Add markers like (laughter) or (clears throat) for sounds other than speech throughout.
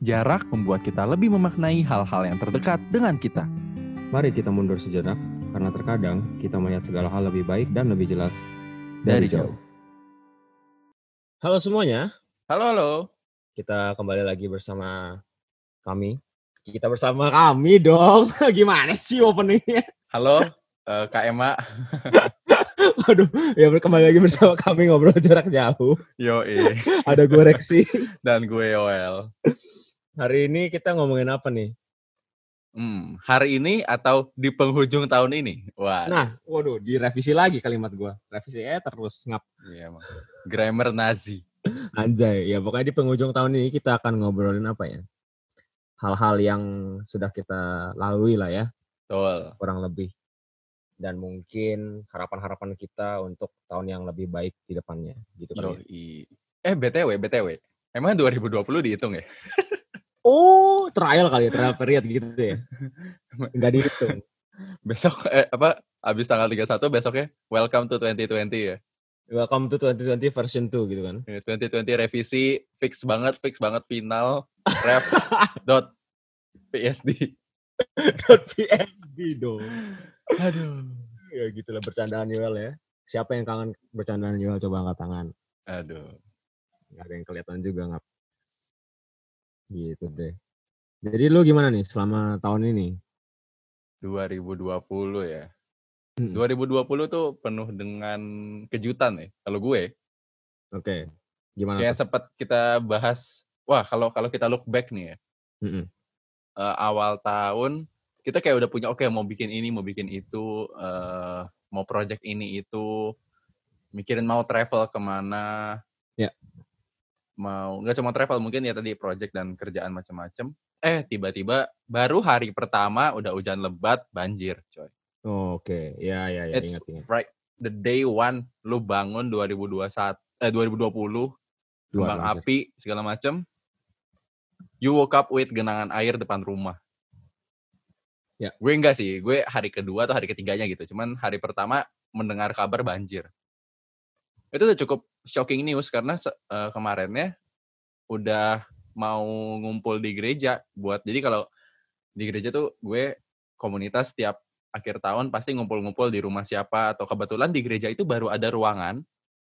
Jarak membuat kita lebih memaknai hal-hal yang terdekat dengan kita. Mari kita mundur sejenak, karena terkadang kita melihat segala hal lebih baik dan lebih jelas Dari jauh. Halo semuanya, Halo, halo. kita kembali lagi bersama kami. Kita bersama kami dong. (laughs) Gimana sih openingnya? Halo, eh, Kak Emma. (laughs) Aduh, ya kembali lagi bersama kami ngobrol jarak jauh. Yo, Ada gue Rexi. dan gue Yoel. Hari ini kita ngomongin apa nih? Hmm, hari ini atau di penghujung tahun ini? Wah, Nah, waduh, direvisi lagi kalimat gue. Revisi eh terus ngap. iya emang. Grammar Nazi. Anjay, ya pokoknya di penghujung tahun ini kita akan ngobrolin apa ya? Hal-hal yang sudah kita lalui lah ya, Betul. kurang lebih. Dan mungkin harapan-harapan kita untuk tahun yang lebih baik di depannya, gitu kan. Yoi. Eh, BTW, BTW. Emang 2020 dihitung ya? (laughs) Oh, trial kali ya, trial period gitu ya. (laughs) Enggak dihitung. Besok, eh, apa, habis tanggal 31 besoknya, welcome to 2020 ya. Welcome to 2020 version 2 gitu kan. Ya, 2020 revisi, fix banget, fix banget final, ref, (laughs) dot, PSD. (laughs) PSD dong. Aduh. Ya gitulah bercandaan Yoel ya. Siapa yang kangen bercandaan Yoel coba angkat tangan. Aduh. Nggak ada yang kelihatan juga ngap. Gitu deh. Jadi lu gimana nih selama tahun ini? 2020 ya. Hmm. 2020 tuh penuh dengan kejutan ya. Kalau gue, Oke. Gimana kayak sempat kita bahas, wah kalau kalau kita look back nih ya, Mm-mm. eh, awal tahun kita kayak udah punya oke mau bikin ini, mau bikin itu, eh, mau project ini itu, mikirin mau travel ke mana, Ya. Mau nggak cuma travel mungkin ya tadi project dan kerjaan macam-macam. Eh tiba-tiba baru hari pertama udah hujan lebat, banjir, coy. Oh, Oke, ya ya ya It's ingat ingat. right the day one lu bangun 2021 eh 2020 kembang api segala macem you woke up with genangan air depan rumah Ya. gue enggak sih gue hari kedua atau hari ketiganya gitu cuman hari pertama mendengar kabar banjir itu udah cukup shocking news karena eh, kemarinnya udah mau ngumpul di gereja buat jadi kalau di gereja tuh gue komunitas tiap akhir tahun pasti ngumpul-ngumpul di rumah siapa atau kebetulan di gereja itu baru ada ruangan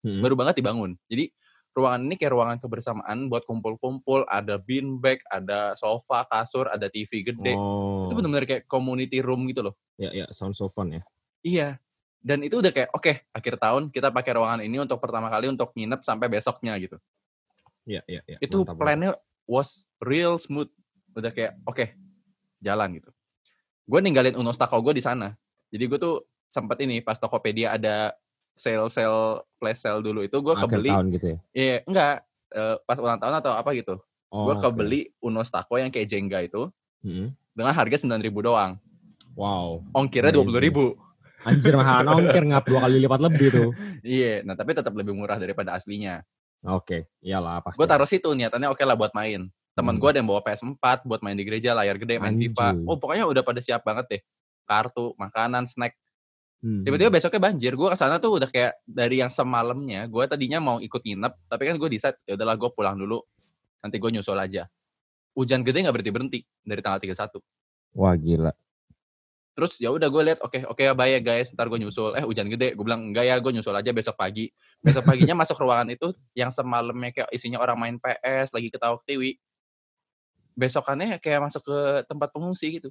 Mm-mm. baru banget dibangun. Jadi ruangan ini kayak ruangan kebersamaan buat kumpul-kumpul, ada beanbag, ada sofa, kasur, ada TV gede. Oh, Itu benar-benar kayak community room gitu loh. ya ya sound so fun ya. Iya. Dan itu udah kayak oke, akhir tahun kita pakai ruangan ini untuk pertama kali untuk nginep sampai besoknya gitu. Ya ya ya. Itu mantap, plannya was real smooth. Udah kayak oke, jalan gitu. Gue ninggalin Unos Tako gue di sana. Jadi gue tuh sempet ini pas Tokopedia ada sale-sale flash sale dulu itu gue Akhir kebeli tahun gitu ya. Iya, enggak. Eh, pas ulang tahun atau apa gitu. Oh, gue kebeli Unos Taco yang kayak Jenga itu Mm-mm. dengan harga 9.000 doang. Wow. Ongkirnya Crazy. 20.000. Anjir mahal ongkir ngap dua kali lipat lebih tuh. Iya, nah tapi tetap lebih murah daripada aslinya. Oke, iyalah pasti. Gue taruh situ niatannya oke lah buat main. Temen Hmm. gue ada yang bawa PS4 buat main di gereja, layar gede, main FIFA. Anjay. Oh pokoknya udah pada siap banget deh. Kartu, makanan, snack. Hmm, Tiba-tiba besoknya banjir. Gue ke sana tuh udah kayak dari yang semalamnya. Gue tadinya mau ikut nginep, tapi kan gue decide ya udahlah gue pulang dulu. Nanti gue nyusul aja. Hujan gede nggak berhenti berhenti dari tanggal 31. Wah gila. Terus ya udah gue lihat oke oke ya bye ya guys ntar gue nyusul. Eh hujan gede. Gue bilang enggak ya gue nyusul aja besok pagi. Besok paginya masuk ruangan itu yang semalamnya kayak isinya orang main PS lagi ketawa ketiwi besokannya kayak masuk ke tempat pengungsi gitu.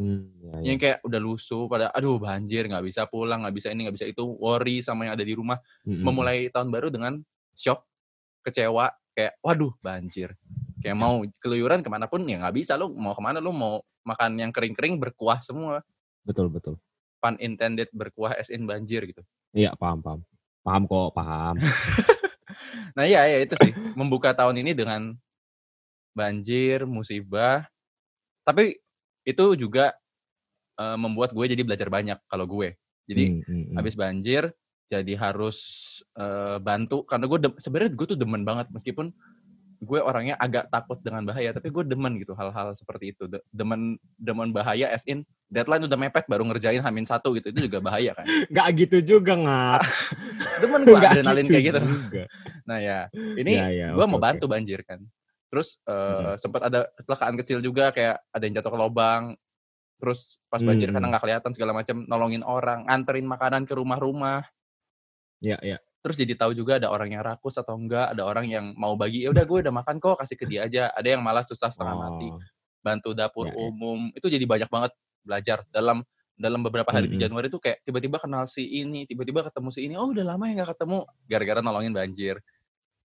Hmm, ya, ya. yang kayak udah lusuh pada aduh banjir nggak bisa pulang nggak bisa ini nggak bisa itu worry sama yang ada di rumah. Mm-mm. memulai tahun baru dengan shock kecewa kayak waduh banjir. Kayak mau keluyuran ke mana pun ya nggak bisa. Lu mau ke mana? Lu mau makan yang kering-kering berkuah semua Betul betul. pun intended berkuah as in banjir gitu. Iya paham paham. Paham kok paham. (laughs) Nah iya ya itu sih membuka tahun ini dengan banjir, musibah. Tapi itu juga eh, membuat gue jadi belajar banyak kalau gue. Jadi Hmm, hmm, hmm. habis banjir jadi harus eh, bantu karena gue sebenarnya gue tuh demen banget meskipun gue orangnya agak takut dengan bahaya tapi gue demen gitu hal-hal seperti itu De- demen demen bahaya as in deadline udah mepet baru ngerjain hamin satu gitu itu juga bahaya kan (laughs) Nggak gitu juga ngap. (laughs) demen gue Nggak adrenalin kayak gitu juga. (laughs) nah ya ini Ya, ya, gue oke, mau bantu banjir kan Terus eh, Mhm. sempat ada kecelakaan kecil juga kayak ada yang jatuh ke lubang. Terus pas banjir karena Hmm. nggak kelihatan segala macam nolongin orang, anterin makanan ke rumah-rumah. Iya, iya. Terus jadi tahu juga ada orang yang rakus atau enggak, ada orang yang mau bagi, ya udah gue udah makan kok, kasih ke dia aja. Ada yang malah susah setengah mati, Oh, bantu dapur ya, ya. umum. Itu jadi banyak banget belajar dalam dalam beberapa hari di Mhm. Januari itu kayak tiba-tiba kenal si ini, tiba-tiba ketemu si ini. Oh, udah lama ya nggak ketemu gara-gara nolongin banjir.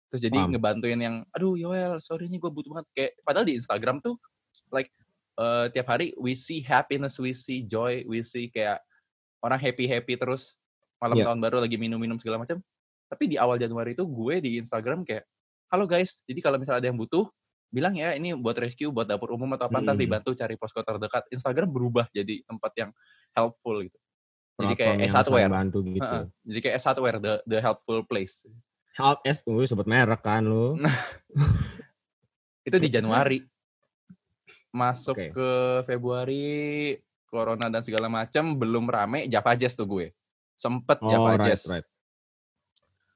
Terus jadi Paham. ngebantuin yang aduh Yoel, sorry nih gue butuh banget kayak padahal di Instagram tuh like eh, tiap hari we see happiness, we see joy, we see kayak orang happy-happy terus malam Iya. tahun baru lagi minum-minum segala macam. Tapi di awal Januari itu gue di Instagram kayak halo guys, jadi kalau misalnya ada yang butuh bilang ya ini buat rescue, buat dapur umum atau apa ntar Mhm. dibantu cari posko terdekat. Instagram berubah jadi tempat yang helpful gitu. Jadi kayak Platform yang S1 saling Wear. bantu gitu. Jadi kayak S1 Wear, the, the helpful place. Help S, lu sebut merek kan lu. (laughs) Itu di Januari. Masuk Oke. ke Februari, Corona dan segala macam belum rame Java Jazz tuh gue. Sempet Oh, Java right, Jazz. right.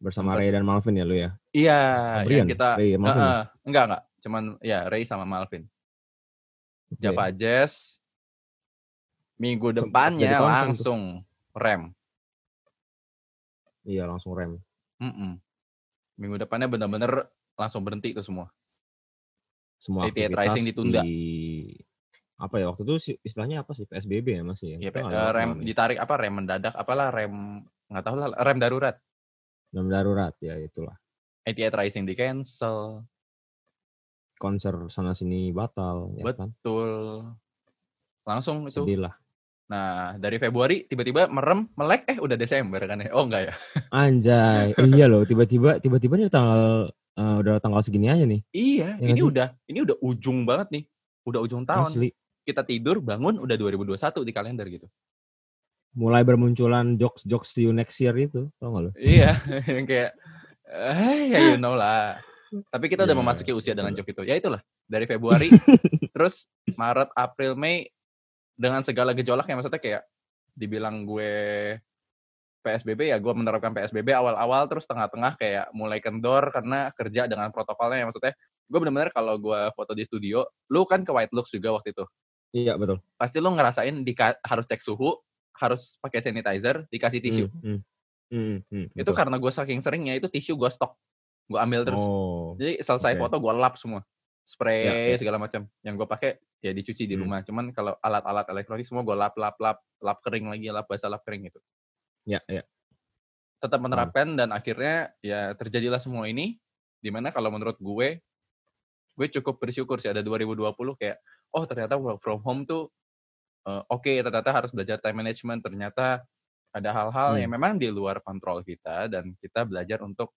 Bersama. Ray dan Malvin ya lu ya? Iya, Eh, yang Brian, kita Ray Malvin ya? Heeh, enggak enggak, cuman ya Ray sama Malvin. Oke. Java Jazz minggu depannya konten tuh. langsung rem. Iya, langsung rem. Mm-mm. Minggu depannya bener-bener langsung berhenti itu semua. Semua 88 aktivitas Rising ditunda. di apa ya waktu itu istilahnya apa sih PSBB ya masih ya? Ya, Pe, nggak eh, rem ya. ditarik apa rem mendadak apalah rem nggak tahu lah rem darurat. Rem darurat ya itulah. 88 Rising di cancel. Konser sana sini batal ya kan. Betul. Langsung itu. Sedih lah. Nah, dari Februari tiba-tiba merem, melek eh udah Desember kan ya. Oh enggak ya. (laughs) Anjay, iya loh tiba-tiba tiba-tiba nih tanggal eh, udah tanggal segini aja nih. Iya, Ya ini sih? udah ini udah ujung banget nih. Udah ujung tahun. Asli. Kita tidur bangun udah 2021 di kalender gitu. Mulai bermunculan jokes jokes you next year itu, tau gak lo? Iya, (laughs) yang kayak eh ya you know lah. Tapi kita udah Ya, memasuki usia dengan joke itu. Ya itulah, dari Februari (laughs) terus Maret, April, Mei dengan segala gejolaknya maksudnya kayak dibilang gue PSBB ya gue menerapkan PSBB awal-awal terus tengah-tengah kayak mulai kendor karena kerja dengan protokolnya ya maksudnya gue bener-bener kalau gue foto di studio lu kan ke White Looks juga waktu itu Iya betul. pasti lu ngerasain dika- harus cek suhu harus pakai sanitizer dikasih tisu Hmm, hmm. Hmm, hmm, itu betul. karena gue saking seringnya itu tisu gue stok gue ambil terus Oh, jadi selesai oke. foto gue lap semua spray Ya, ya. segala macam yang gue pakai ya dicuci di Hmm. rumah cuman kalau alat-alat elektronik semua gue lap lap lap lap kering lagi lap basah lap kering gitu ya ya. tetap menerapkan dan akhirnya ya terjadilah semua ini di mana kalau menurut gue gue cukup bersyukur sih ada 2020 kayak oh ternyata work from home tuh eh, oke ternyata harus belajar time management ternyata ada hal-hal Hmm. yang memang di luar kontrol kita dan kita belajar untuk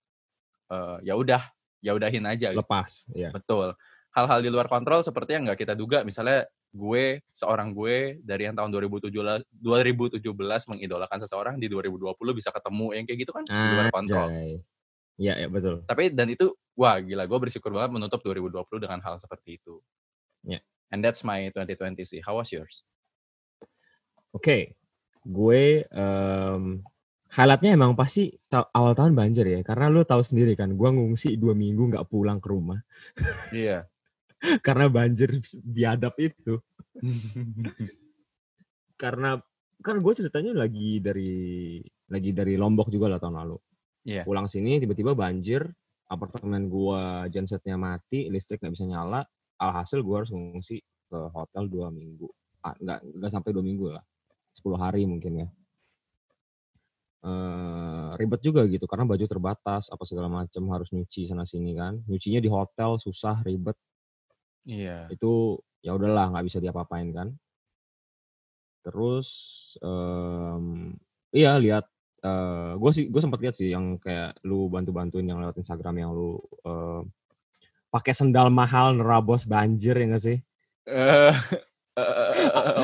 eh, ya udah ya udahin aja gitu. Lepas, ya. betul hal-hal di luar kontrol seperti yang nggak kita duga misalnya gue seorang gue dari yang tahun 2017 2017 mengidolakan seseorang di 2020 bisa ketemu yang kayak gitu kan di luar kontrol. Iya, ya betul. tapi dan itu wah gila gue bersyukur banget menutup 2020 dengan hal seperti itu Ya. and that's my 2020 sih how was yours Oke, gue em, highlightnya emang pasti ta- awal tahun banjir ya, karena lu tahu sendiri kan, gue ngungsi dua minggu nggak pulang ke rumah iya (laughs) karena banjir biadab itu. (laughs) Karena kan gue ceritanya lagi dari lagi dari Lombok juga lah tahun lalu. Iya. Pulang sini tiba-tiba banjir, apartemen gua gensetnya mati, listrik nggak bisa nyala. Alhasil gua harus ngungsi ke hotel dua minggu. Ah, nggak nggak sampai dua minggu lah, 10 hari mungkin ya. Eh, ribet juga gitu karena baju terbatas apa segala macam harus nyuci sana sini kan. Nyucinya di hotel susah ribet. Iya. Itu ya udahlah nggak bisa diapa-apain kan. Terus em, iya lihat gue sih gue sempat lihat sih yang kayak lu bantu-bantuin yang lewat Instagram yang lu em, pakai sendal mahal nerabos banjir ya nggak sih? Eh, (laughs)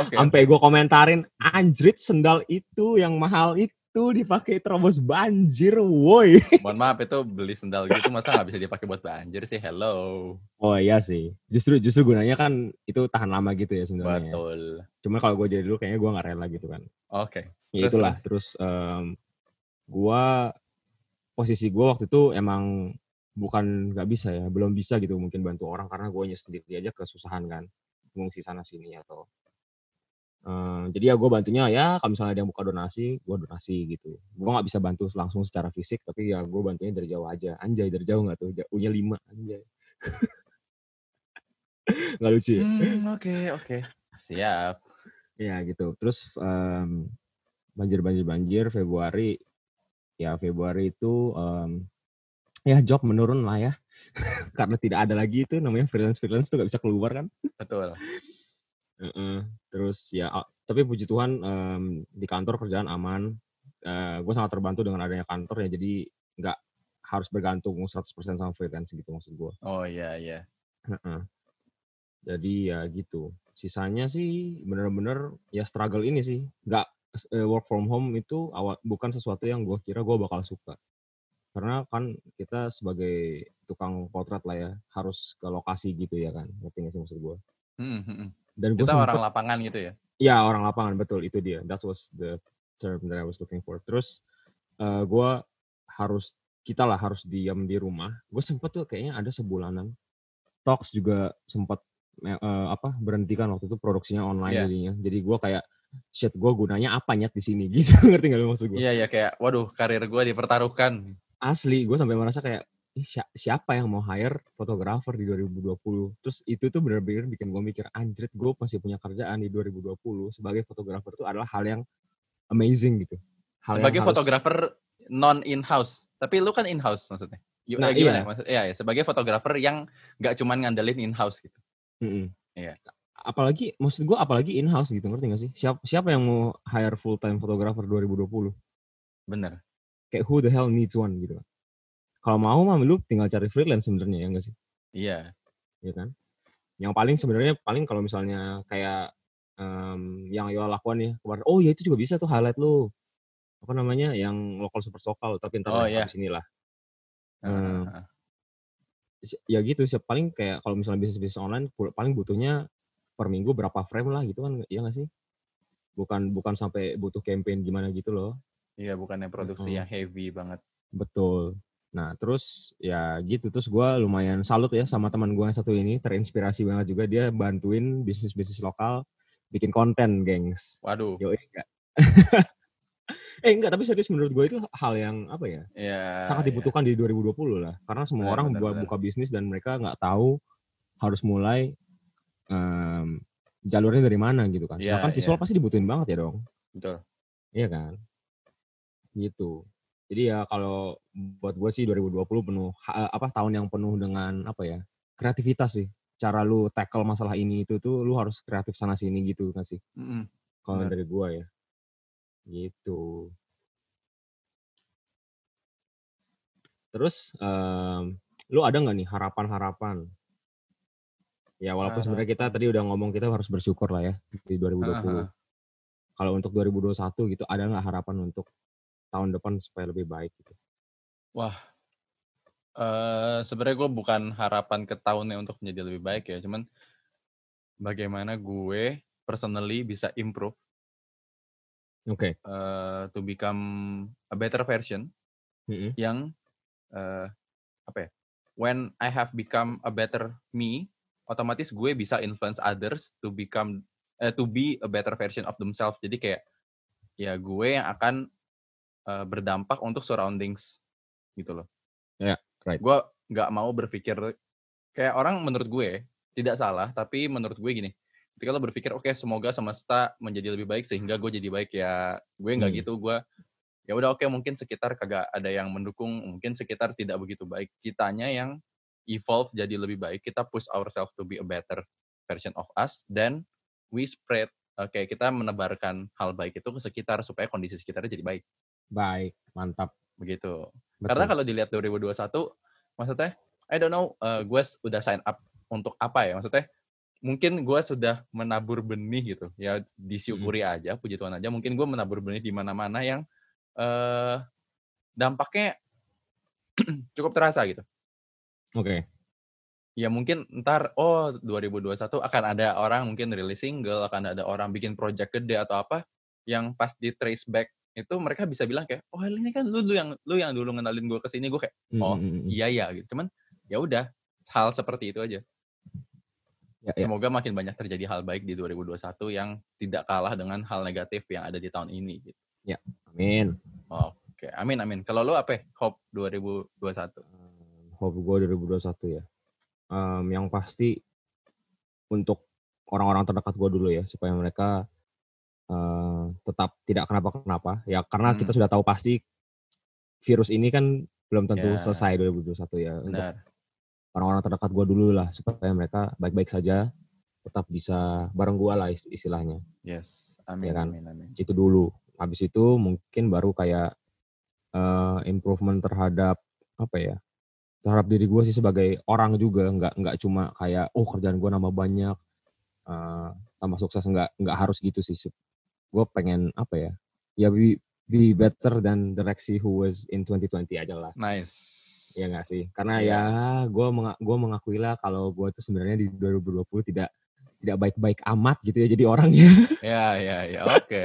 oke sampai gue komentarin anjrit sendal itu yang mahal itu dipakai terobos banjir woi. (laughs) Mohon maaf itu beli sendal gitu masa nggak bisa dipakai buat banjir sih? Hello. Oh iya sih. Justru justru gunanya kan itu tahan lama gitu ya sebenarnya ya. betul. Cuma kalau gue jadi dulu kayaknya gue nggak rela gitu kan. Oke ya Terus, itulah terus. em, gua posisi gua waktu itu emang bukan nggak bisa ya, belum bisa gitu mungkin bantu orang karena gue sendiri aja kesusahan kan, ngungsi sana sini atau uh, jadi ya gue bantunya ya kalau misalnya ada yang buka donasi, gue donasi gitu. Gue nggak bisa bantu langsung secara fisik, tapi ya gue bantunya dari jauh aja. Anjay dari jauh nggak tuh? Punya lima anjay. (laughs) nggak lucu ya? Hmm, oke oke. Siap. Ya gitu. Terus um, banjir banjir banjir Februari ya Februari itu um, ya job menurun lah ya. (laughs) Karena tidak ada lagi itu namanya freelance freelance tuh gak bisa keluar kan? Betul. Uh -uh. terus ya tapi puji Tuhan um, di kantor kerjaan aman. Uh, gue sangat terbantu dengan adanya kantor ya jadi nggak harus bergantung 100% sama freelance gitu maksud gue oh iya iya. Uh -uh. jadi ya gitu. Sisanya sih bener-bener ya struggle ini sih. Nggak uh, work from home itu awal bukan sesuatu yang gue kira gue bakal suka karena kan kita sebagai tukang potret lah ya harus ke lokasi gitu ya kan ngerti nggak sih maksud gue hmm, hmm, hmm. dan gue sempet, orang lapangan gitu ya? Ya orang lapangan betul itu dia. That was the term that I was looking for. Terus uh, gue harus kita lah harus diam di rumah. Gue sempet tuh kayaknya ada sebulanan. Talks juga sempat uh, apa berhentikan waktu itu produksinya online yeah. jadinya. Jadi gue kayak shit gue gunanya apa nyet di sini? (laughs) Gitu ngerti gak lu maksud gue iya iya kayak waduh karir gue dipertaruhkan asli gue sampai merasa kayak siapa yang mau hire fotografer di 2020 terus itu tuh bener-bener bikin gue mikir anjrit gue masih punya kerjaan di 2020 sebagai fotografer itu adalah hal yang amazing gitu. Hal sebagai fotografer harus... non in house tapi lu kan in house maksudnya nah, gimana? Iya. maksud iya ya sebagai fotografer yang nggak cuma ngandelin in house gitu. Mm -hmm. iya. Apalagi maksud gue apalagi in house gitu ngerti gak sih? Siapa siapa yang mau hire full time fotografer 2020 bener kayak who the hell needs one gitu kalau mau mah lu tinggal cari freelance sebenarnya ya enggak sih? Iya. Iya kan? Yang paling sebenarnya paling kalau misalnya kayak um, yang yo lakukan ya kemarin oh ya itu juga bisa tuh highlight lu. Apa namanya yang lokal super lokal tapi ntar oh, iya. sini lah uh, uh, ya gitu sih paling kayak kalau misalnya bisnis bisnis online paling butuhnya per minggu berapa frame lah gitu kan iya gak sih? Bukan bukan sampai butuh campaign gimana gitu loh iya bukannya produksi hmm. yang heavy banget betul nah terus ya gitu terus gue lumayan salut ya sama teman gue yang satu ini terinspirasi banget juga dia bantuin bisnis bisnis lokal bikin konten gengs waduh yo enggak (laughs) eh enggak tapi serius menurut gue itu hal yang apa ya, ya sangat iya. dibutuhkan ya. di 2020 lah karena semua ya, orang benar, buat buka bisnis dan mereka nggak tahu harus mulai um, jalurnya dari mana gitu kan. Yeah, Sedangkan visual yeah. pasti dibutuhin banget ya dong. Betul. Iya kan? Gitu. Jadi ya kalau buat gue sih 2020 penuh apa tahun yang penuh dengan apa ya? kreativitas sih. Cara lu tackle masalah ini itu tuh lu harus kreatif sana sini gitu kan sih. Mm -hmm. Kalau dari gue ya. Gitu. Terus um, lu ada nggak nih harapan-harapan Ya walaupun sebenarnya kita tadi udah ngomong kita harus bersyukur lah ya di 2020. Kalau untuk 2021 gitu ada nggak harapan untuk tahun depan supaya lebih baik gitu? Wah, uh, sebenarnya gue bukan harapan ke tahunnya untuk menjadi lebih baik ya, cuman bagaimana gue personally bisa improve. Oke. Okay. Uh, to become a better version mm -hmm. yang uh, apa ya? When I have become a better me, otomatis gue bisa influence others to become uh, to be a better version of themselves. Jadi kayak ya gue yang akan uh, berdampak untuk surroundings gitu loh. Ya, yeah, right. Gue nggak mau berpikir kayak orang menurut gue tidak salah, tapi menurut gue gini. Ketika lo berpikir oke okay, semoga semesta menjadi lebih baik sehingga gue jadi baik ya gue nggak hmm. gitu gue ya udah oke okay, mungkin sekitar kagak ada yang mendukung mungkin sekitar tidak begitu baik kitanya yang evolve jadi lebih baik, kita push ourselves to be a better version of us, then we spread, oke okay, kita menebarkan hal baik itu ke sekitar supaya kondisi sekitarnya jadi baik. Baik, mantap. Begitu. Betul. Karena kalau dilihat 2021, maksudnya, I don't know, uh, gue udah sign up untuk apa ya, maksudnya, mungkin gue sudah menabur benih gitu, ya disyukuri hmm. aja, puji Tuhan aja, mungkin gue menabur benih di mana-mana yang uh, dampaknya (clears throat) cukup terasa gitu. Oke. Okay. Ya mungkin ntar, oh 2021 akan ada orang mungkin rilis single, akan ada orang bikin project gede atau apa, yang pas di trace back itu mereka bisa bilang kayak oh ini kan lu lu yang lu yang dulu ngenalin gue ke sini gue kayak oh Mm, mm, mm. iya ya gitu cuman ya udah hal seperti itu aja Ya, ya. semoga makin banyak terjadi hal baik di 2021 yang tidak kalah dengan hal negatif yang ada di tahun ini gitu Amin. oke amin amin kalau lu apa ya? hope 2021 Um, hope gue 2021 ya. Em, yang pasti untuk orang-orang terdekat gue dulu ya supaya mereka eh, tetap tidak kenapa-kenapa. Ya karena kita Hmm. sudah tahu pasti virus ini kan belum tentu Ya. selesai 2021 ya. Untuk benar. orang-orang terdekat gue dulu lah supaya mereka baik-baik saja tetap bisa bareng gue lah ist- istilahnya. Yes. Amin Ya kan? amin amin. Itu dulu. Habis itu mungkin baru kayak eh, improvement terhadap apa ya terhadap diri gue sih sebagai orang juga. Nggak nggak cuma kayak oh kerjaan gue nambah banyak eh, tambah sukses. Nggak nggak harus gitu sih gue pengen apa ya ya be, be better than the Rexy who was in 2020 aja lah nice ya nggak sih karena Iya. ya gue menga gue mengakui lah kalau gue tuh sebenarnya di 2020 tidak tidak baik-baik amat gitu ya jadi orangnya (laughs) ya ya ya oke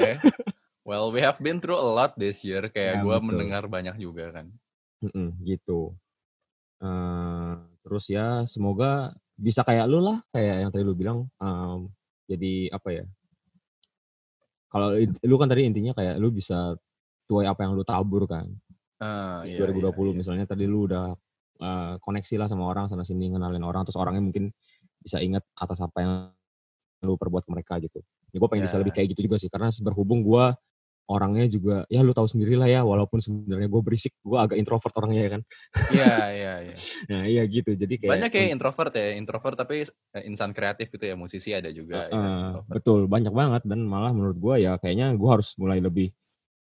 well we have been through a lot this year kayak Ya, gue mendengar banyak juga kan Mm-mm, gitu. Eh, terus ya semoga bisa kayak lu lah, kayak yang tadi lu bilang. em, jadi apa ya? Kalau lu kan tadi intinya kayak lu bisa tuai apa yang lu tabur kan. Di iya, 2020 iya, iya. misalnya tadi lu udah eh, koneksi lah sama orang sana sini ngenalin orang terus orangnya mungkin bisa ingat atas apa yang lu perbuat ke mereka gitu. Ya, gue pengen bisa Ya. lebih kayak gitu juga sih karena berhubung gue orangnya juga ya lu tahu sendiri lah ya walaupun sebenarnya gue berisik gue agak introvert orangnya ya kan Iya, iya, iya. (laughs) Nah iya gitu, jadi kayak Banyak kayak introvert ya, introvert tapi eh, insan kreatif gitu ya, musisi ada juga. ya, eh, introvert. betul banyak banget dan malah menurut gua ya kayaknya gua harus mulai lebih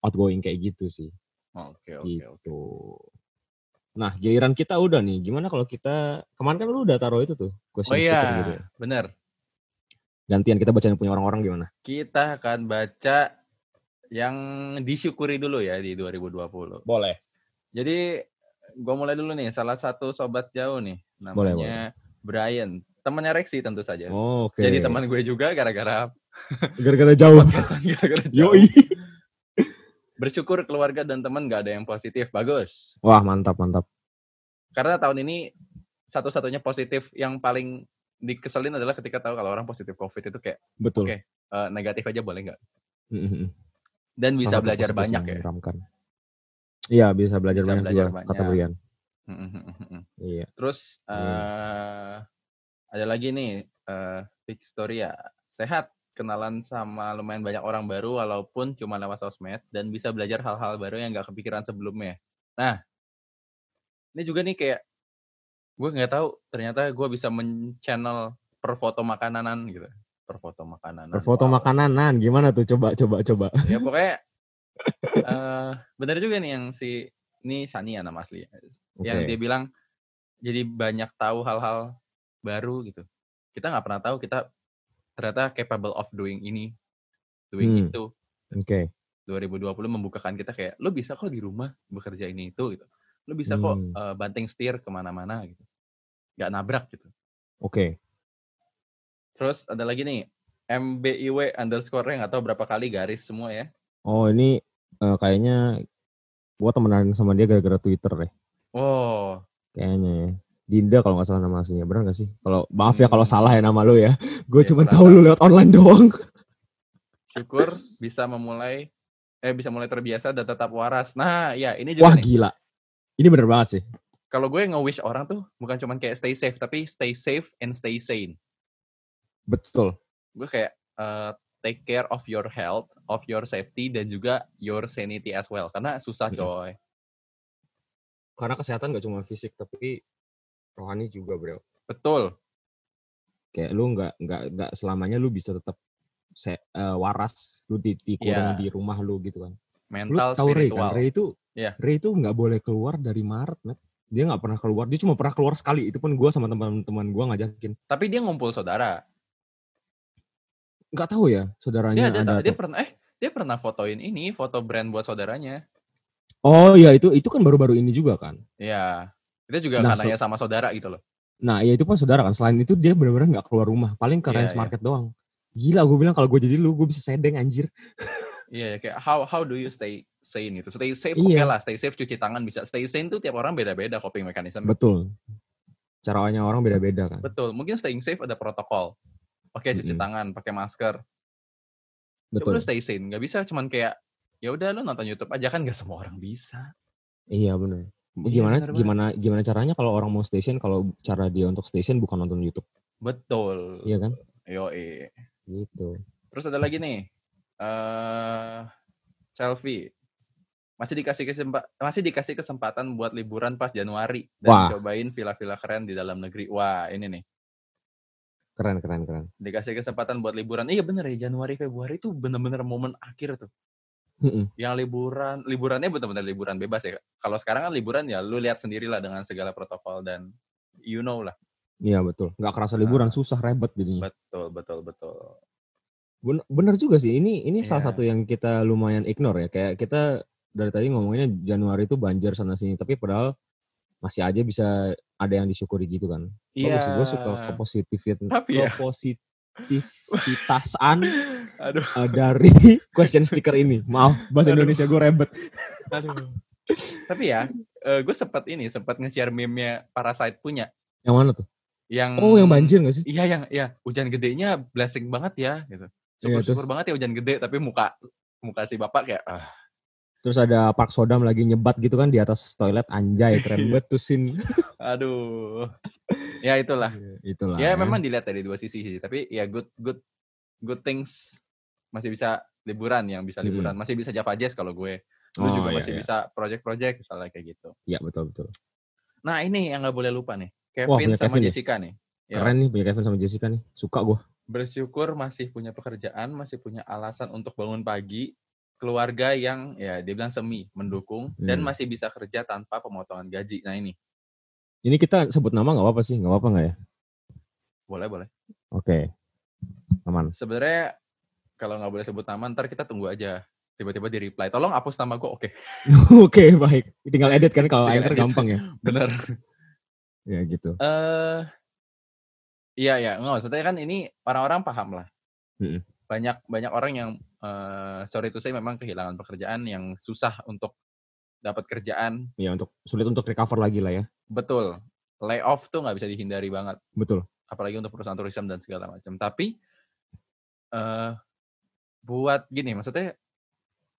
outgoing kayak gitu sih, Oke, oke, oke. gitu. Nah giliran kita udah nih, gimana kalau kita kemarin kan lu udah taruh itu tuh Oh sticker gitu iya, ya. bener. Gantian kita bacain punya orang-orang gimana? Kita akan baca yang disyukuri dulu ya di 2020. Boleh. Jadi gue mulai dulu nih, salah satu sobat jauh nih, Boleh, namanya Brian. Temannya Rexy tentu saja. Oke. Jadi teman gue juga gara-gara (laughs) gara-gara jauh. gara-gara jauh. Yoi. (laughs) Bersyukur keluarga dan teman gak ada yang positif. Bagus. Wah mantap mantap. Karena tahun ini satu-satunya positif yang paling dikeselin adalah ketika tahu kalau orang positif COVID itu kayak Betul. Oke. eh, negatif aja boleh nggak? Mm-mm. Dan bisa satu belajar banyak ya. Iya bisa belajar Bisa banyak belajar juga kata banyak. Brian. Mm-mm-mm-mm. Iya. Terus Iya. eh ada lagi nih eh Victoria sehat kenalan sama lumayan banyak orang baru walaupun cuma lewat sosmed dan bisa belajar hal-hal baru yang nggak kepikiran sebelumnya. Nah, ini juga nih kayak gue nggak tahu ternyata gue bisa men-channel per foto makananan gitu. Per foto makanan. Berfoto makananan gimana tuh coba coba coba. Ya (laughs) pokoknya eh benar juga nih yang si ini Sania nama asli yang Oke. dia bilang jadi banyak tahu hal-hal baru gitu. Kita nggak pernah tahu kita ternyata capable of doing ini, doing Hmm. itu. Oke. 2020 membukakan kita kayak, lo bisa kok di rumah bekerja ini itu gitu. Lo bisa kok Hmm. eh, banting setir ke mana-mana gitu. Gak nabrak gitu. Oke. Terus ada lagi nih, MBIW underscore yang atau berapa kali garis semua ya. Oh ini eh, kayaknya gua temenan sama dia gara-gara Twitter deh. Wow, Kayaknya ya. Dinda kalau nggak salah nama aslinya. Benar nggak sih? Kalau maaf ya kalau Hmm. salah ya nama lu ya. Gue Ya, cuma tahu lu lewat online doang. (laughs) syukur bisa memulai eh bisa mulai terbiasa dan tetap waras. Nah, ya ini juga Wah nih. gila. Ini bener banget sih. Kalau gue nge-wish orang tuh bukan cuma kayak stay safe, tapi stay safe and stay sane. Betul. Gue kayak eh, take care of your health, of your safety dan juga your sanity as well. Karena susah coy. Karena kesehatan gak cuma fisik tapi rohani juga bro. Betul. Kayak lu nggak nggak nggak selamanya lu bisa tetap se- eh, waras. Lu di, dikurung Iya. di rumah lu gitu kan. Lu Mental tahu Ray spiritual. kan? Ray itu Iya. Ray itu nggak boleh keluar dari Maret, Matt. Dia nggak pernah keluar. Dia cuma pernah keluar sekali. Itu pun gue sama teman-teman gue ngajakin. Tapi dia ngumpul saudara. Nggak tahu ya saudaranya Dia, dia, ada. dia atau- pernah eh dia pernah fotoin ini, foto brand buat saudaranya. Oh iya itu itu kan baru-baru ini juga kan. Iya. Itu juga Nah, karena ya sama saudara gitu loh. Nah ya itu pun saudara kan. Selain itu dia benar-benar nggak keluar rumah. Paling ke Iya, Ranch iya. Market doang. Gila gue bilang kalau gue jadi lu gue bisa sedeng anjir. Iya, kayak how how do you stay sane gitu. Stay safe Iya. oke lah, stay safe cuci tangan bisa. Stay sane tuh tiap orang beda-beda coping mechanism. Betul. Caranya orang beda-beda kan. Betul. Mungkin staying safe ada protokol. Oke, cuci Mm-mm. tangan, pakai masker. Ya Betul. udah stay sane. Nggak bisa cuman kayak ya udah lu nonton YouTube aja kan nggak semua orang bisa. Iya bener. Iya, Gimana banget. gimana gimana caranya kalau orang mau station kalau cara dia untuk station bukan nonton YouTube, Betul. iya kan? Yoi. Gitu. Terus ada lagi nih. eh selfie. Masih dikasih kesempat masih dikasih kesempatan buat liburan pas Januari dan Wah. cobain villa-villa keren di dalam negeri. Wah, ini nih. Keren keren keren. Dikasih kesempatan buat liburan. Iya bener ya, Januari Februari itu bener-bener momen akhir tuh. Mm-mm. Yang liburan, liburannya bener-bener liburan bebas ya. Kalau sekarang kan liburan ya lu lihat sendirilah dengan segala protokol dan you know lah. Iya betul. Nggak kerasa Nah. liburan susah ribet jadinya. Betul, betul, betul. Bener, bener juga sih. Ini ini salah Iya. satu yang kita lumayan ignore ya. Kayak kita dari tadi ngomonginnya Januari itu banjir sana sini, tapi padahal masih aja bisa ada yang disyukuri gitu kan. Bagus sih, gue suka Iya. kepositifan, Tapi ya. kepositivitasan (laughs) Aduh, eh, dari (laughs) question sticker ini. Maaf, bahasa Aduh. Indonesia gue ribet. aduh. Tapi ya, gue sempat ini, sempat nge-share meme-nya Parasite punya. Yang mana tuh? Yang Oh, yang banjir gak sih? Iya, yang ya hujan gedenya blessing banget ya gitu. Iya, Syukur-syukur terus- banget ya hujan gede, tapi muka muka si bapak kayak ah, Terus ada Park Sodam lagi nyebat gitu kan di atas toilet anjay (laughs) keren banget tuh scene. (laughs) aduh. ya itulah. Itulah. Ya memang dilihat dari dua sisi sih, tapi ya good good good things masih bisa liburan yang bisa liburan, masih bisa Java Jazz kalau gue. Lu Oh, juga iya, masih iya. bisa project-project misalnya kayak gitu. Iya betul betul. Nah, ini yang nggak boleh lupa nih. Wah, Kevin punya sama Kevin ya? Jessica nih. Ya, Keren nih punya Kevin sama Jessica nih. Suka gue. bersyukur masih punya pekerjaan, masih punya alasan untuk bangun pagi, keluarga yang ya dia bilang semi mendukung dan Hmm. masih bisa kerja tanpa pemotongan gaji. Nah, ini Ini kita sebut nama nggak apa-apa sih, nggak apa-apa nggak ya? boleh boleh. Oke. Aman. Sebenarnya kalau nggak boleh sebut nama, ntar kita tunggu aja. Tiba-tiba di reply, tolong hapus nama gue. Oke, (laughs) Oke baik. Tinggal edit kan kalau edit. gampang ya. (laughs) bener. Ya gitu. Eh, iya ya, nggak maksudnya kan ini orang-orang paham lah. Mm-mm. Banyak banyak orang yang eh, sorry to say memang kehilangan pekerjaan yang susah untuk dapat kerjaan. Ya untuk sulit untuk recover lagi lah ya. Betul, layoff tuh nggak bisa dihindari banget, Betul. apalagi untuk perusahaan turisme dan segala macam. Tapi eh buat gini, maksudnya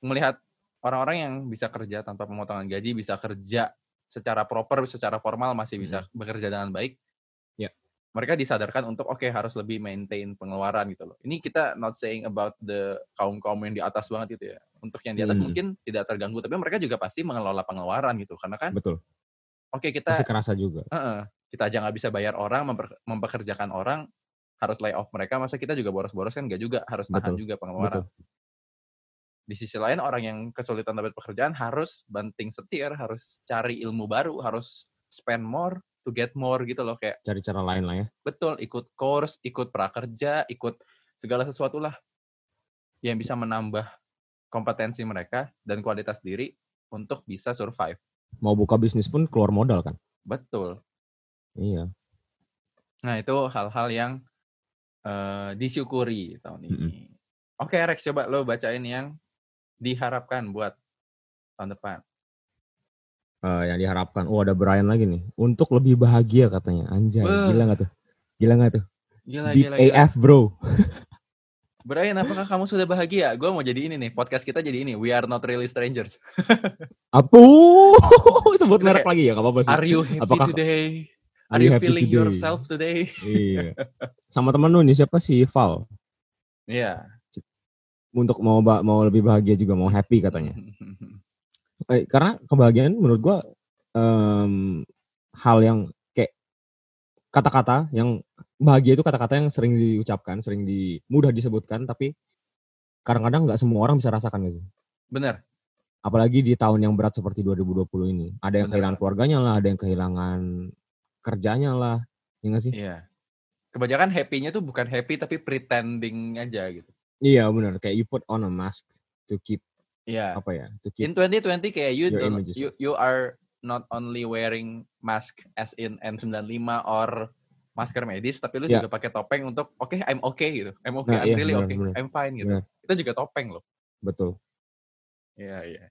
melihat orang-orang yang bisa kerja tanpa pemotongan gaji, bisa kerja secara proper, secara formal masih bisa bekerja dengan baik. Mereka disadarkan untuk oke harus lebih maintain pengeluaran gitu loh. Ini kita not saying about the kaum-kaum yang di atas banget gitu ya. Untuk yang di atas Hmm. mungkin tidak terganggu, tapi mereka juga pasti mengelola pengeluaran gitu. Karena kan Betul. oke kita Masih kerasa juga. Heeh, kita aja nggak bisa bayar orang, memper- mempekerjakan orang, harus lay off mereka, masa kita juga boros-boros kan nggak juga, harus tahan Betul, juga pengeluaran. Betul. Di sisi lain orang yang kesulitan dapat pekerjaan harus banting setir, harus cari ilmu baru, harus spend more to get more gitu loh kayak Cari cara lain lah ya. betul ikut course, ikut prakerja, ikut segala sesuatu lah yang bisa menambah kompetensi mereka dan kualitas diri untuk bisa survive. Mau buka bisnis pun keluar modal kan. Betul. Iya. Nah, itu hal-hal yang eh, disyukuri tahun ini. Mm-mm. Oke, Rex, coba lo bacain yang diharapkan buat tahun depan. Eh, yang diharapkan. Oh ada Brian lagi nih. Untuk lebih bahagia katanya. Anjay. Wah. Gila gak tuh? Gila gak tuh? Gila, Deep gila, gila. AF bro. (laughs) Brian, apakah kamu sudah bahagia? Gue mau jadi ini nih, podcast kita jadi ini, We Are Not Really Strangers. (laughs) Apu. (laughs) Sebut merek kayak, lagi ya, gak apa-apa sih. Are you happy Apakah- today? Are you you feeling today? yourself today? iya. Sama temen lu nih siapa sih Val? Iya. Untuk mau mau lebih bahagia juga mau happy katanya. Eh, karena kebahagiaan menurut gua em, hal yang kayak kata-kata yang bahagia itu kata-kata yang sering diucapkan, sering di mudah disebutkan, tapi kadang-kadang nggak semua orang bisa rasakan sih? Bener. Apalagi di tahun yang berat seperti 2020 ini. Ada yang Bener kehilangan keluarganya lah, ada yang kehilangan kerjanya lah, ya nggak sih? Iya. Kebanyakan happy-nya tuh bukan happy tapi pretending aja gitu. Iya benar, kayak you put on a mask to keep Iya. apa ya? To In keep 2020 kayak you don't, you you are not only wearing mask as in N95 or masker medis tapi lu Ya. juga pakai topeng untuk oke I'm okay gitu. I'm okay, Nah, I'm iya, really benar, okay. benar. I'm fine gitu. Benar. Itu juga topeng loh. betul. Iya, iya.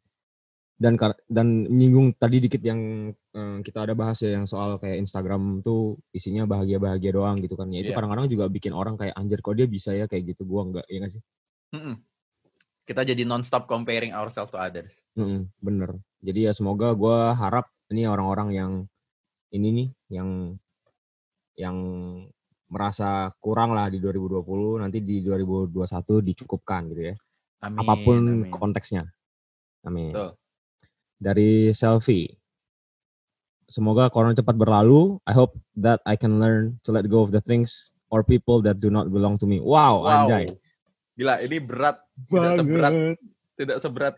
Dan kar- dan nyinggung tadi dikit yang eh, kita ada bahas ya yang soal kayak Instagram tuh isinya bahagia-bahagia doang gitu kan. Ya itu Iya. kadang-kadang juga bikin orang kayak anjir kok dia bisa ya kayak gitu gua enggak ya nggak sih? Mm-mm. Kita jadi non-stop comparing ourselves to others. Mm-mm, bener. Jadi ya semoga gua harap ini orang-orang yang ini nih yang yang merasa kurang lah di 2020 nanti di 2021 dicukupkan gitu ya. Amin. Apa pun amin. konteksnya. Amin. Betul. Dari selfie. Semoga corona cepat berlalu. I hope that I can learn to let go of the things or people that do not belong to me. Wow, Wow. anjay. Gila, ini berat. Tidak seberat tidak seberat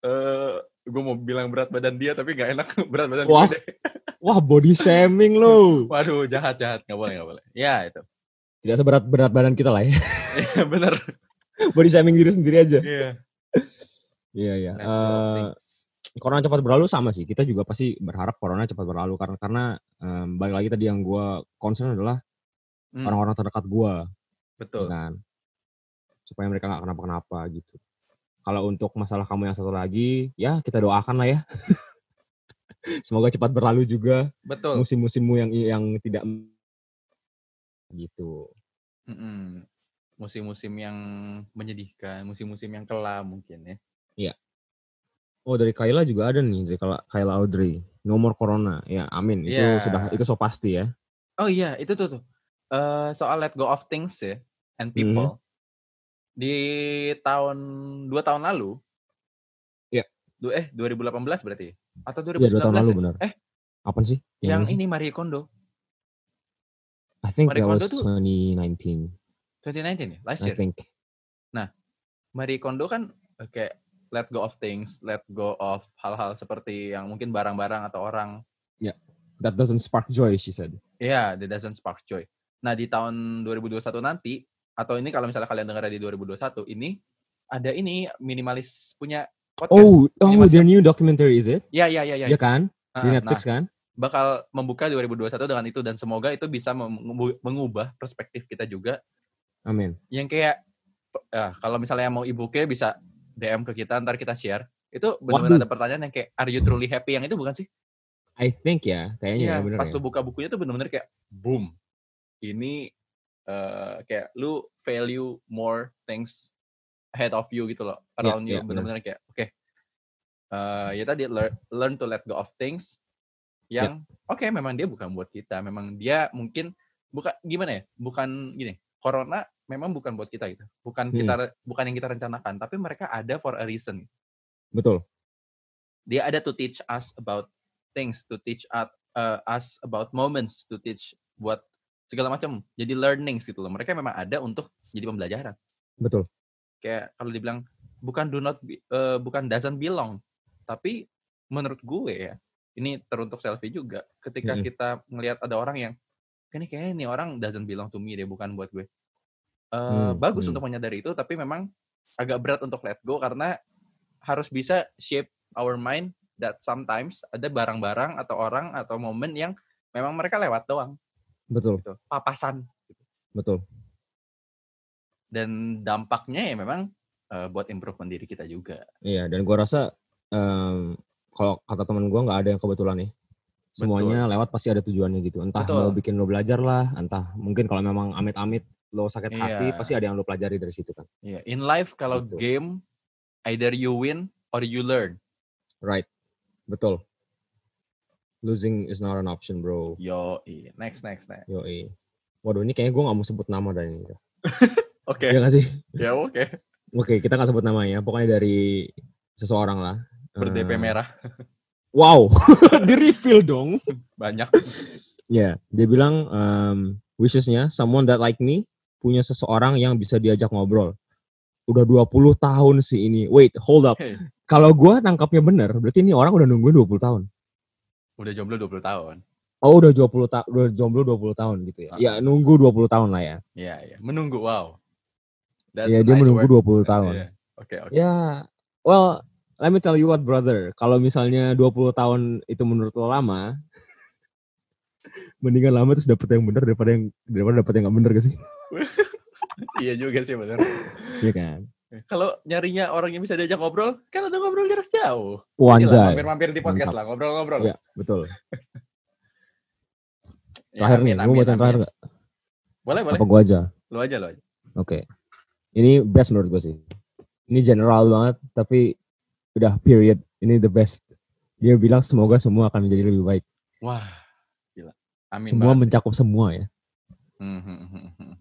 eh gue mau bilang berat badan dia tapi nggak enak (laughs) berat badan Wah. gue deh. (laughs) Wah, body shaming lo. Waduh, jahat jahat nggak boleh nggak boleh. Ya itu. Tidak seberat berat badan kita lah ya. (laughs) Iya bener. body shaming diri sendiri aja. Iya. Iya, iya. Of Eh, corona cepat berlalu sama sih. Kita juga pasti berharap corona cepat berlalu karena karena em, balik lagi tadi yang gua concern adalah Hmm, orang-orang terdekat gua, ya betul. kan. Supaya mereka nggak kenapa-kenapa gitu. Kalau untuk masalah kamu yang satu lagi, ya kita doakan lah ya. (laughs) Semoga cepat berlalu juga Betul. musim-musimmu yang yang tidak gitu. Mm-mm. Musim-musim yang menyedihkan, musim-musim yang kelam mungkin ya. Oh dari Kayla juga ada nih dari Kayla, Audrey. No more corona. Ya amin. Itu Iya. sudah itu so pasti ya. Oh iya, itu tuh tuh. Eh, soal let go of things ya and people. Di tahun dua tahun lalu. Iya. Du- eh 2018 berarti. Atau Iya 2019 dua tahun lalu ya? benar. Eh, Apa sih? yang sih? ini Marie Kondo. I think Marie that was Kondo tuh- 2019. 2019 ya, last I year. think. Marie Kondo kan eh, kayak let go of things, let go of hal-hal seperti yang mungkin barang-barang atau orang. That doesn't spark joy, she said. Ya, yeah, that doesn't spark joy. Nah, di tahun 2021 nanti, atau ini kalau misalnya kalian dengar di 2021, ini ada ini minimalis punya podcast. Oh, oh, Minimalis. their new documentary is it? Ya, ya, ya, ya. Ya kan? Di Ah, Netflix kan? bakal membuka 2021 dengan itu dan semoga itu bisa mengubah perspektif kita juga Amin. yang kayak ah, kalau misalnya mau ibuke bisa DM ke kita ntar kita share itu benar-benar ada pertanyaan yang kayak are you truly happy yang itu bukan sih I think ya, kayaknya ya bener pas ya. lu buka bukunya tuh benar-benar kayak boom ini eh, kayak lu value more things ahead of you gitu loh Iya, around iya, you benar. benar-benar kayak oke eh, ya tadi learn, learn to let go of things Iya. yang oke memang dia bukan buat kita memang dia mungkin bukan gimana ya bukan gini corona memang bukan buat kita gitu bukan Mm-mm. kita bukan yang kita rencanakan tapi mereka ada for a reason Betul. dia ada to teach us about things to teach us, uh, us about moments to teach buat segala macam jadi learnings gitu loh mereka memang ada untuk jadi pembelajaran Betul. kayak kalau dibilang bukan do not be- eh, bukan doesn't belong tapi menurut gue ya ini teruntuk selfie juga ketika Mm-mm. kita ngelihat ada orang yang ini kayaknya ini orang doesn't belong to me deh bukan buat gue Eh, Hmm, bagus hmm. untuk menyadari itu tapi memang agak berat untuk let go karena harus bisa shape our mind that sometimes ada barang-barang atau orang atau momen yang memang mereka lewat doang Betul. gitu papasan Betul. dan dampaknya ya memang eh, buat improvement diri kita juga Iya, dan gua rasa em, kalau kata teman gua nggak ada yang kebetulan nih. Semuanya lewat pasti ada tujuannya gitu. Entah mau Betul. bikin lo belajar lah, entah mungkin kalau memang amit-amit lo sakit hati, Iya. pasti ada yang lo pelajari dari situ kan. Iya, in life kalau Gitu. game either you win or you learn. Right. Betul. Losing is not an option, bro. Yo, next next next. Yo, Waduh, ini kayaknya gue nggak mau sebut nama dari ini. (laughs) Oke. Sih? Ya oke. Oke, kita nggak sebut namanya. Pokoknya dari seseorang lah. Ber-DP Eh, merah Wow, (laughs) di reveal dong. banyak. Ya, dia bilang um, wishes-nya someone that like me punya seseorang yang bisa diajak ngobrol. Udah 20 tahun sih ini. Wait, hold up. Hey, Kalau gua nangkapnya bener, berarti ini orang udah nungguin 20 tahun. Udah jomblo 20 tahun. Oh, udah 20 tahun, udah jomblo 20 tahun gitu ya. Ah. Ya, nunggu 20 tahun lah ya. Iya, iya. Menunggu, wow. That's Ya, a dia nice menunggu word. 20 tahun. Iya. Oke, oke. Ya, well, let me tell you what, brother. Kalau misalnya 20 tahun itu menurut lo lama, (laughs) mendingan lama terus dapet yang bener daripada yang daripada dapet yang gak bener gak sih? (laughs) Iya juga sih benar. Iya kan? Kalau nyarinya orang yang bisa diajak ngobrol, kan ada ngobrol jarak jauh. Inilah, anjay. Mampir-mampir di podcast Mantap. lah, ngobrol-ngobrol. Iya, betul. (laughs) Ya, Terakhir nih, amin, gue yang terakhir nggak? Boleh, boleh. Apa gue aja? Lu aja, lu aja. Oke. Ini best menurut gue sih. Ini general banget, tapi udah period. Ini the best. Dia bilang semoga semua akan menjadi lebih baik. Wah, gila. Amin semua banget. mencakup semua ya. Hmm, hmm, hmm, hmm.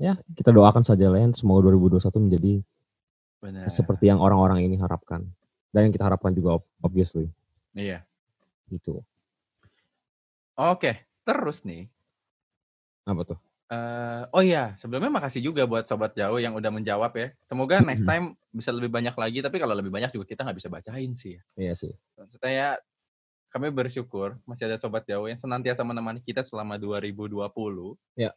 Ya, kita doakan saja Len. Semoga 2021 menjadi Benar. seperti yang orang-orang ini harapkan. Dan yang kita harapkan juga ob- obviously. Iya. Gitu. Oke, terus nih. Apa tuh? eh oh iya, sebelumnya makasih juga buat sobat jauh yang udah menjawab ya. Semoga next time bisa lebih banyak lagi. Tapi kalau lebih banyak juga kita nggak bisa bacain sih. ya. Iya sih. Maksudnya ya, kami bersyukur masih ada sobat jauh yang senantiasa menemani kita selama 2020. Ya.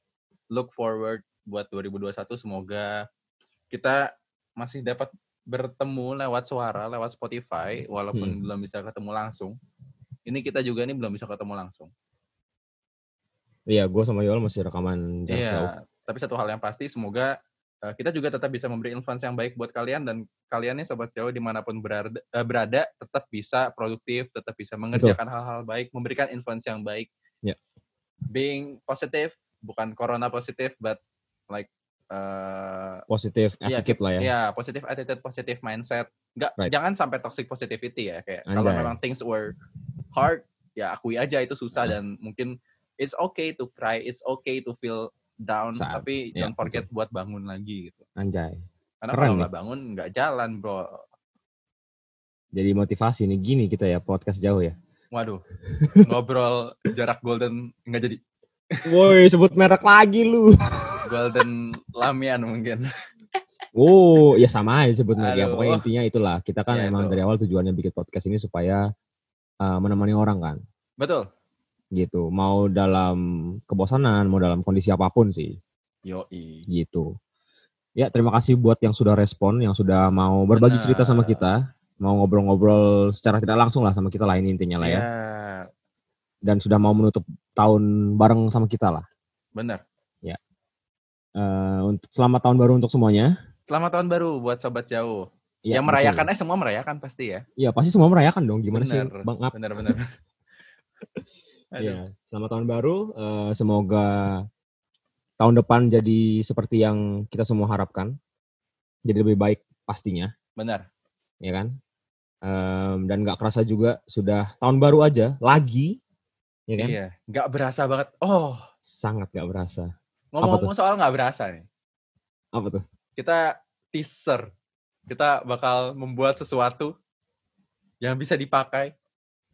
Look forward buat 2021 semoga kita masih dapat bertemu lewat suara, lewat Spotify walaupun Hmm. belum bisa ketemu langsung. Ini kita juga nih belum bisa ketemu langsung. Iya, gue sama Yol masih rekaman jarak Iya, jauh. tapi satu hal yang pasti semoga eh, kita juga tetap bisa memberi influence yang baik buat kalian dan kalian nih sobat jauh di mana pun berada, eh, berada tetap bisa produktif, tetap bisa mengerjakan hal-hal baik, memberikan influence yang baik. Ya. Being positive, bukan corona positif, but like eh Positif Iya, attitude lah ya. ya positive attitude, positive mindset. Nggak, Right. jangan sampai toxic positivity ya. Kayak kalau Anjay. memang things were hard, ya akui aja itu susah Ah. dan mungkin it's okay to cry, it's okay to feel down, Sad. tapi Ya, don't forget buat bangun lagi gitu. Anjay. Karena Keren kalau nih. nggak bangun nggak jalan, bro. Jadi motivasi nih gini kita ya podcast jauh ya. Waduh, ngobrol jarak golden nggak jadi Woi, sebut merek lagi lu. (laughs) golden lamian mungkin. Oh, ya sama aja sebut merek ya. Aduh. Pokoknya intinya itulah. Kita kan Ya, emang itu. dari awal tujuannya bikin podcast ini supaya uh, menemani orang kan. Betul. Gitu. Mau dalam kebosanan, mau dalam kondisi apa pun sih. Yoi. Gitu. Ya, terima kasih buat yang sudah respon, yang sudah mau berbagi cerita sama Benar. kita. Mau ngobrol-ngobrol secara tidak langsung lah sama kita lah ini intinya lah ya. Ya, Dan sudah mau menutup tahun bareng sama kita lah. benar. Untuk selamat tahun baru untuk semuanya. Selamat tahun baru buat sobat jauh. Ya, yang merayakan eh semua merayakan pasti ya. Iya, pasti semua merayakan dong. Gimana sih, Bener, Bang Ap? Benar-benar. (laughs) Iya, selamat tahun baru. Eh, semoga tahun depan jadi seperti yang kita semua harapkan. Jadi lebih baik pastinya, Benar. ya kan? Em, dan nggak kerasa juga sudah tahun baru aja lagi, ya kan? Iya, nggak berasa banget. Oh, Sangat nggak berasa. Ngomong-ngomong soal nggak berasa nih. Apa tuh? Kita teaser. Kita bakal membuat sesuatu yang bisa dipakai.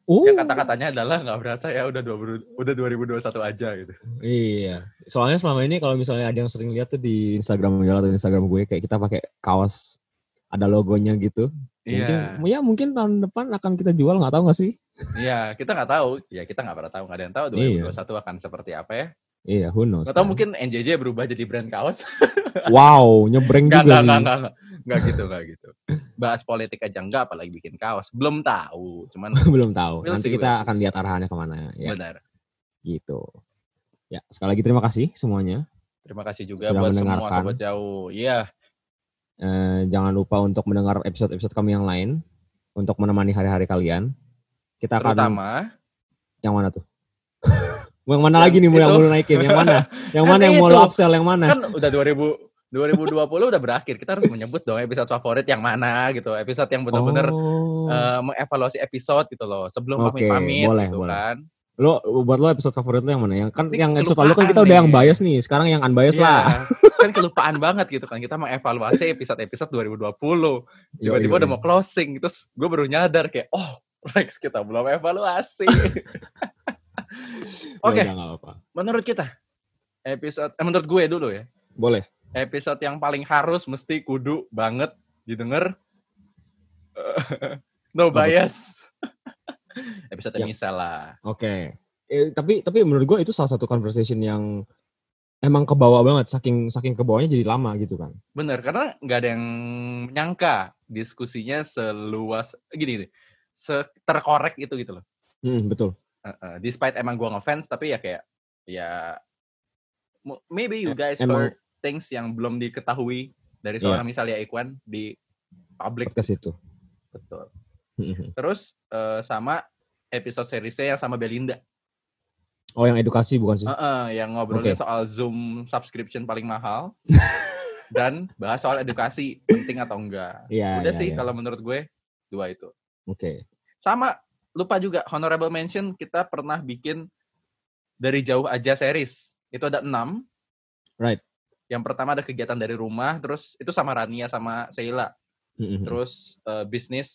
Oh, Ya kata-katanya adalah nggak berasa ya udah 20, udah 2021 aja gitu. iya. Soalnya selama ini kalau misalnya ada yang sering lihat tuh di Instagram gue atau Instagram gue kayak kita pakai kaos ada logonya gitu. Mungkin, Iya. ya mungkin tahun depan akan kita jual nggak tahu nggak sih? Iya, kita nggak tahu. Ya kita nggak pernah tahu, nggak ada yang tahu Iya. 2021 akan seperti apa ya. Iya, who knows? Atau kan? mungkin NJJ berubah jadi brand kaos. (laughs) Wow, nyebreng juga nggak, nih. nggak, nggak, nggak. Nggak gitu, nggak gitu. Bahas politik aja enggak, apalagi bikin kaos. Belum tahu, cuman (laughs) Belum tahu. We'll Nanti see, kita we'll see. akan lihat arahannya ke mana ya. benar. Gitu. Ya, sekali lagi terima kasih semuanya. Terima kasih juga Sudah buat semua sobat jauh. Iya, Eh, jangan lupa untuk mendengar episode-episode kami yang lain untuk menemani hari-hari kalian. Kita akan terutama yang mana tuh? (laughs) yang mana Yang lagi nih mau yang itu. mau lu naikin? Yang mana? (laughs) Yang Kan mana yang mau lu itu. upsell yang mana? kan udah 2000 2020 udah berakhir. Kita harus menyebut dong episode favorit yang mana gitu. Episode yang benar-benar Oh. eh, mengevaluasi episode gitu loh. Sebelum Oke, pamit-pamit boleh, gitu boleh. kan. Lo buat lo episode favorit lo yang mana? Yang kan Ini yang episode lalu kan kita udah yang nih. bias nih. Sekarang yang unbiased Iya, lah. (laughs) kan kelupaan banget gitu kan. Kita mengevaluasi episode-episode 2020. Tiba-tiba udah mau closing. Terus gue baru nyadar kayak, oh Rex kita belum evaluasi. (laughs) (laughs) Oke, apa-apa. menurut kita, episode, eh, menurut gue dulu ya. Boleh. episode yang paling harus mesti kudu banget didengar (laughs) no bias (laughs) episode Ya. misal lah Oke. Eh, tapi tapi menurut gue itu salah satu conversation yang emang kebawa banget saking saking kebawanya jadi lama gitu kan. bener karena nggak ada yang menyangka diskusinya seluas gini nih terkorek itu gitu loh Hmm, betul. Eh, despite emang gua ngefans tapi ya kayak ya maybe you Eh, guys emang- heard things yang belum diketahui dari Iya. seorang misalnya Ikwan di public. Podcast itu. Betul. Terus eh, sama episode seriesnya yang sama Belinda. Oh yang edukasi bukan sih? Heeh, yang ngobrolin Oke. soal Zoom subscription paling mahal (laughs) dan bahas soal edukasi penting atau enggak. Iya. Udah iya, sih iya. kalau menurut gue dua itu. Oke. Sama lupa juga honorable mention kita pernah bikin dari jauh aja series. Itu ada enam. Right. Yang pertama ada kegiatan dari rumah, terus itu sama Rania sama Sheila. Mhm. Terus eh, bisnis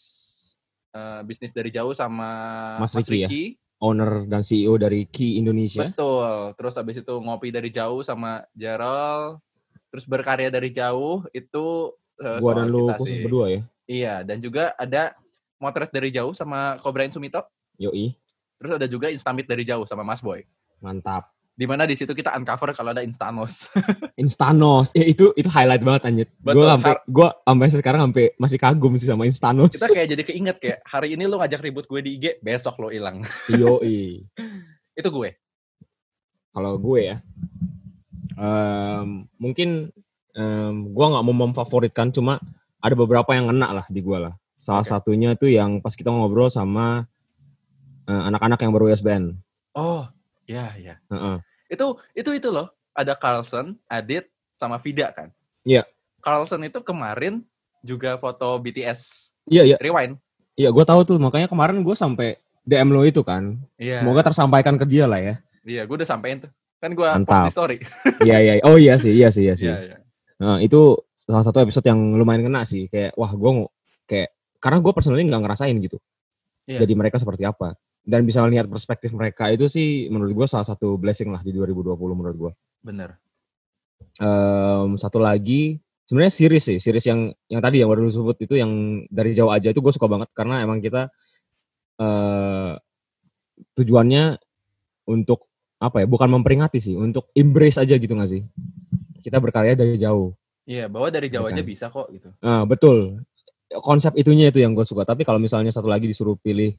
eh, bisnis dari jauh sama Mas Mas, Ricky ya? Owner dan CEO dari Key Indonesia. Betul. Terus habis itu ngopi dari jauh sama Gerald. Terus berkarya dari jauh itu eh, Gua dan lu khusus sih. berdua ya. Iya, dan juga ada motret dari jauh sama Kobrain Sumito. Yoi. Terus ada juga Instamit dari jauh sama Mas Boy. Mantap. Di mana di situ kita uncover kalau ada Instanos. (laughs) Instanos. Ya itu itu highlight banget anjir. Gue sampai gua sampai sekarang sampai masih kagum sih sama Instanos. kita kayak jadi keinget kayak hari ini lu ngajak ribut gue di IG, besok lo hilang. (laughs) Yoi. itu gue. Kalau gue ya, em, mungkin em, gue nggak mau memfavoritkan, cuma ada beberapa yang ngena lah di gue lah. Salah Oke. satunya tuh yang pas kita ngobrol sama eh, anak-anak yang baru USBN. Oh, ya ya. Heeh. Itu itu itu loh. Ada Carlson, Adit, sama Vida kan. Iya. Carlson itu kemarin juga foto BTS Iya iya Rewind. iya, gue tahu tuh makanya kemarin gue sampai DM lo itu kan. Iya. Semoga tersampaikan ke dia lah ya. Iya, gue udah sampein tuh. Kan gue post di story. (laughs) Iya iya. Oh iya sih iya sih iya sih. Iya, iya. Nah, itu salah satu episode yang lumayan kena sih. Kayak wah gue kayak karena gue personally nggak ngerasain gitu. Iya. Jadi mereka seperti apa. Dan bisa melihat perspektif mereka itu sih menurut gue salah satu blessing lah di 2020 menurut gue. Bener. Em, satu lagi sebenarnya series sih, series yang yang tadi yang baru lu sebut itu yang dari jauh aja itu gue suka banget karena emang kita eh tujuannya untuk apa ya? Bukan memperingati sih, untuk embrace aja gitu gak sih? Kita berkarya dari jauh. Iya, bahwa dari Iya jauh aja kan? bisa kok gitu. Nah, betul. Konsep itunya itu yang gue suka. Tapi kalau misalnya satu lagi disuruh pilih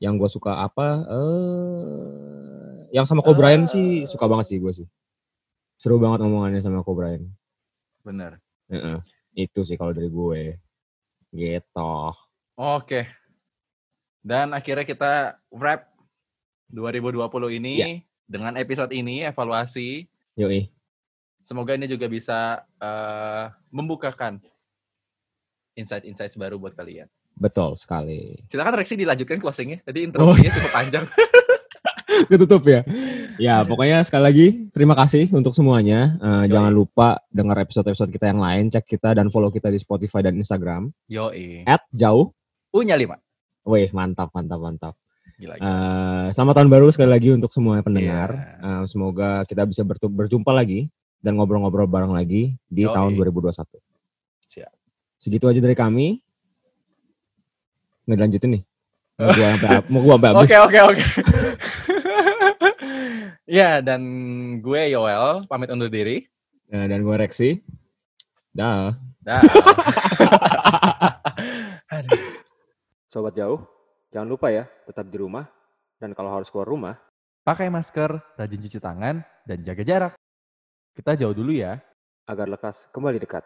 yang gue suka apa? Eh, yang sama Kobrian sih suka banget sih gue sih. Seru banget omongannya sama Kobrian. Bener. Heeh. Itu sih kalau dari gue. Gitu. Oke. Dan akhirnya kita wrap 2020 ini Iya. dengan episode ini evaluasi. Yoi. Semoga ini juga bisa eh, membukakan insight-insight baru buat kalian. Betul sekali. Silakan Rexi dilanjutkan closingnya. Tadi Oh. introduksinya cukup panjang. (laughs) Ketutup ya. Ya, pokoknya sekali lagi terima kasih untuk semuanya. Yoi. jangan lupa dengar episode-episode kita yang lain, cek kita dan follow kita di Spotify dan Instagram Yoi. at jauh. U-nya 5. Wih, mantap, mantap, mantap. Gila, gila. Eh, selamat tahun baru sekali lagi untuk semua pendengar. Iya. Eh, semoga kita bisa berjumpa lagi dan ngobrol-ngobrol bareng lagi di Yoi. tahun 2021. Siap. Segitu aja dari kami. Nggak dilanjutin nih. Mau gua sampai mau gua sampai habis. Oke, oke, oke. (laughs) ya, dan gue Yoel pamit undur diri. Eh, dan gue Rexi. Dah. Dah. (laughs) Sobat jauh, jangan lupa ya tetap di rumah dan kalau harus keluar rumah Pakai masker, rajin cuci tangan, dan jaga jarak. Kita jauh dulu ya. agar lekas kembali dekat.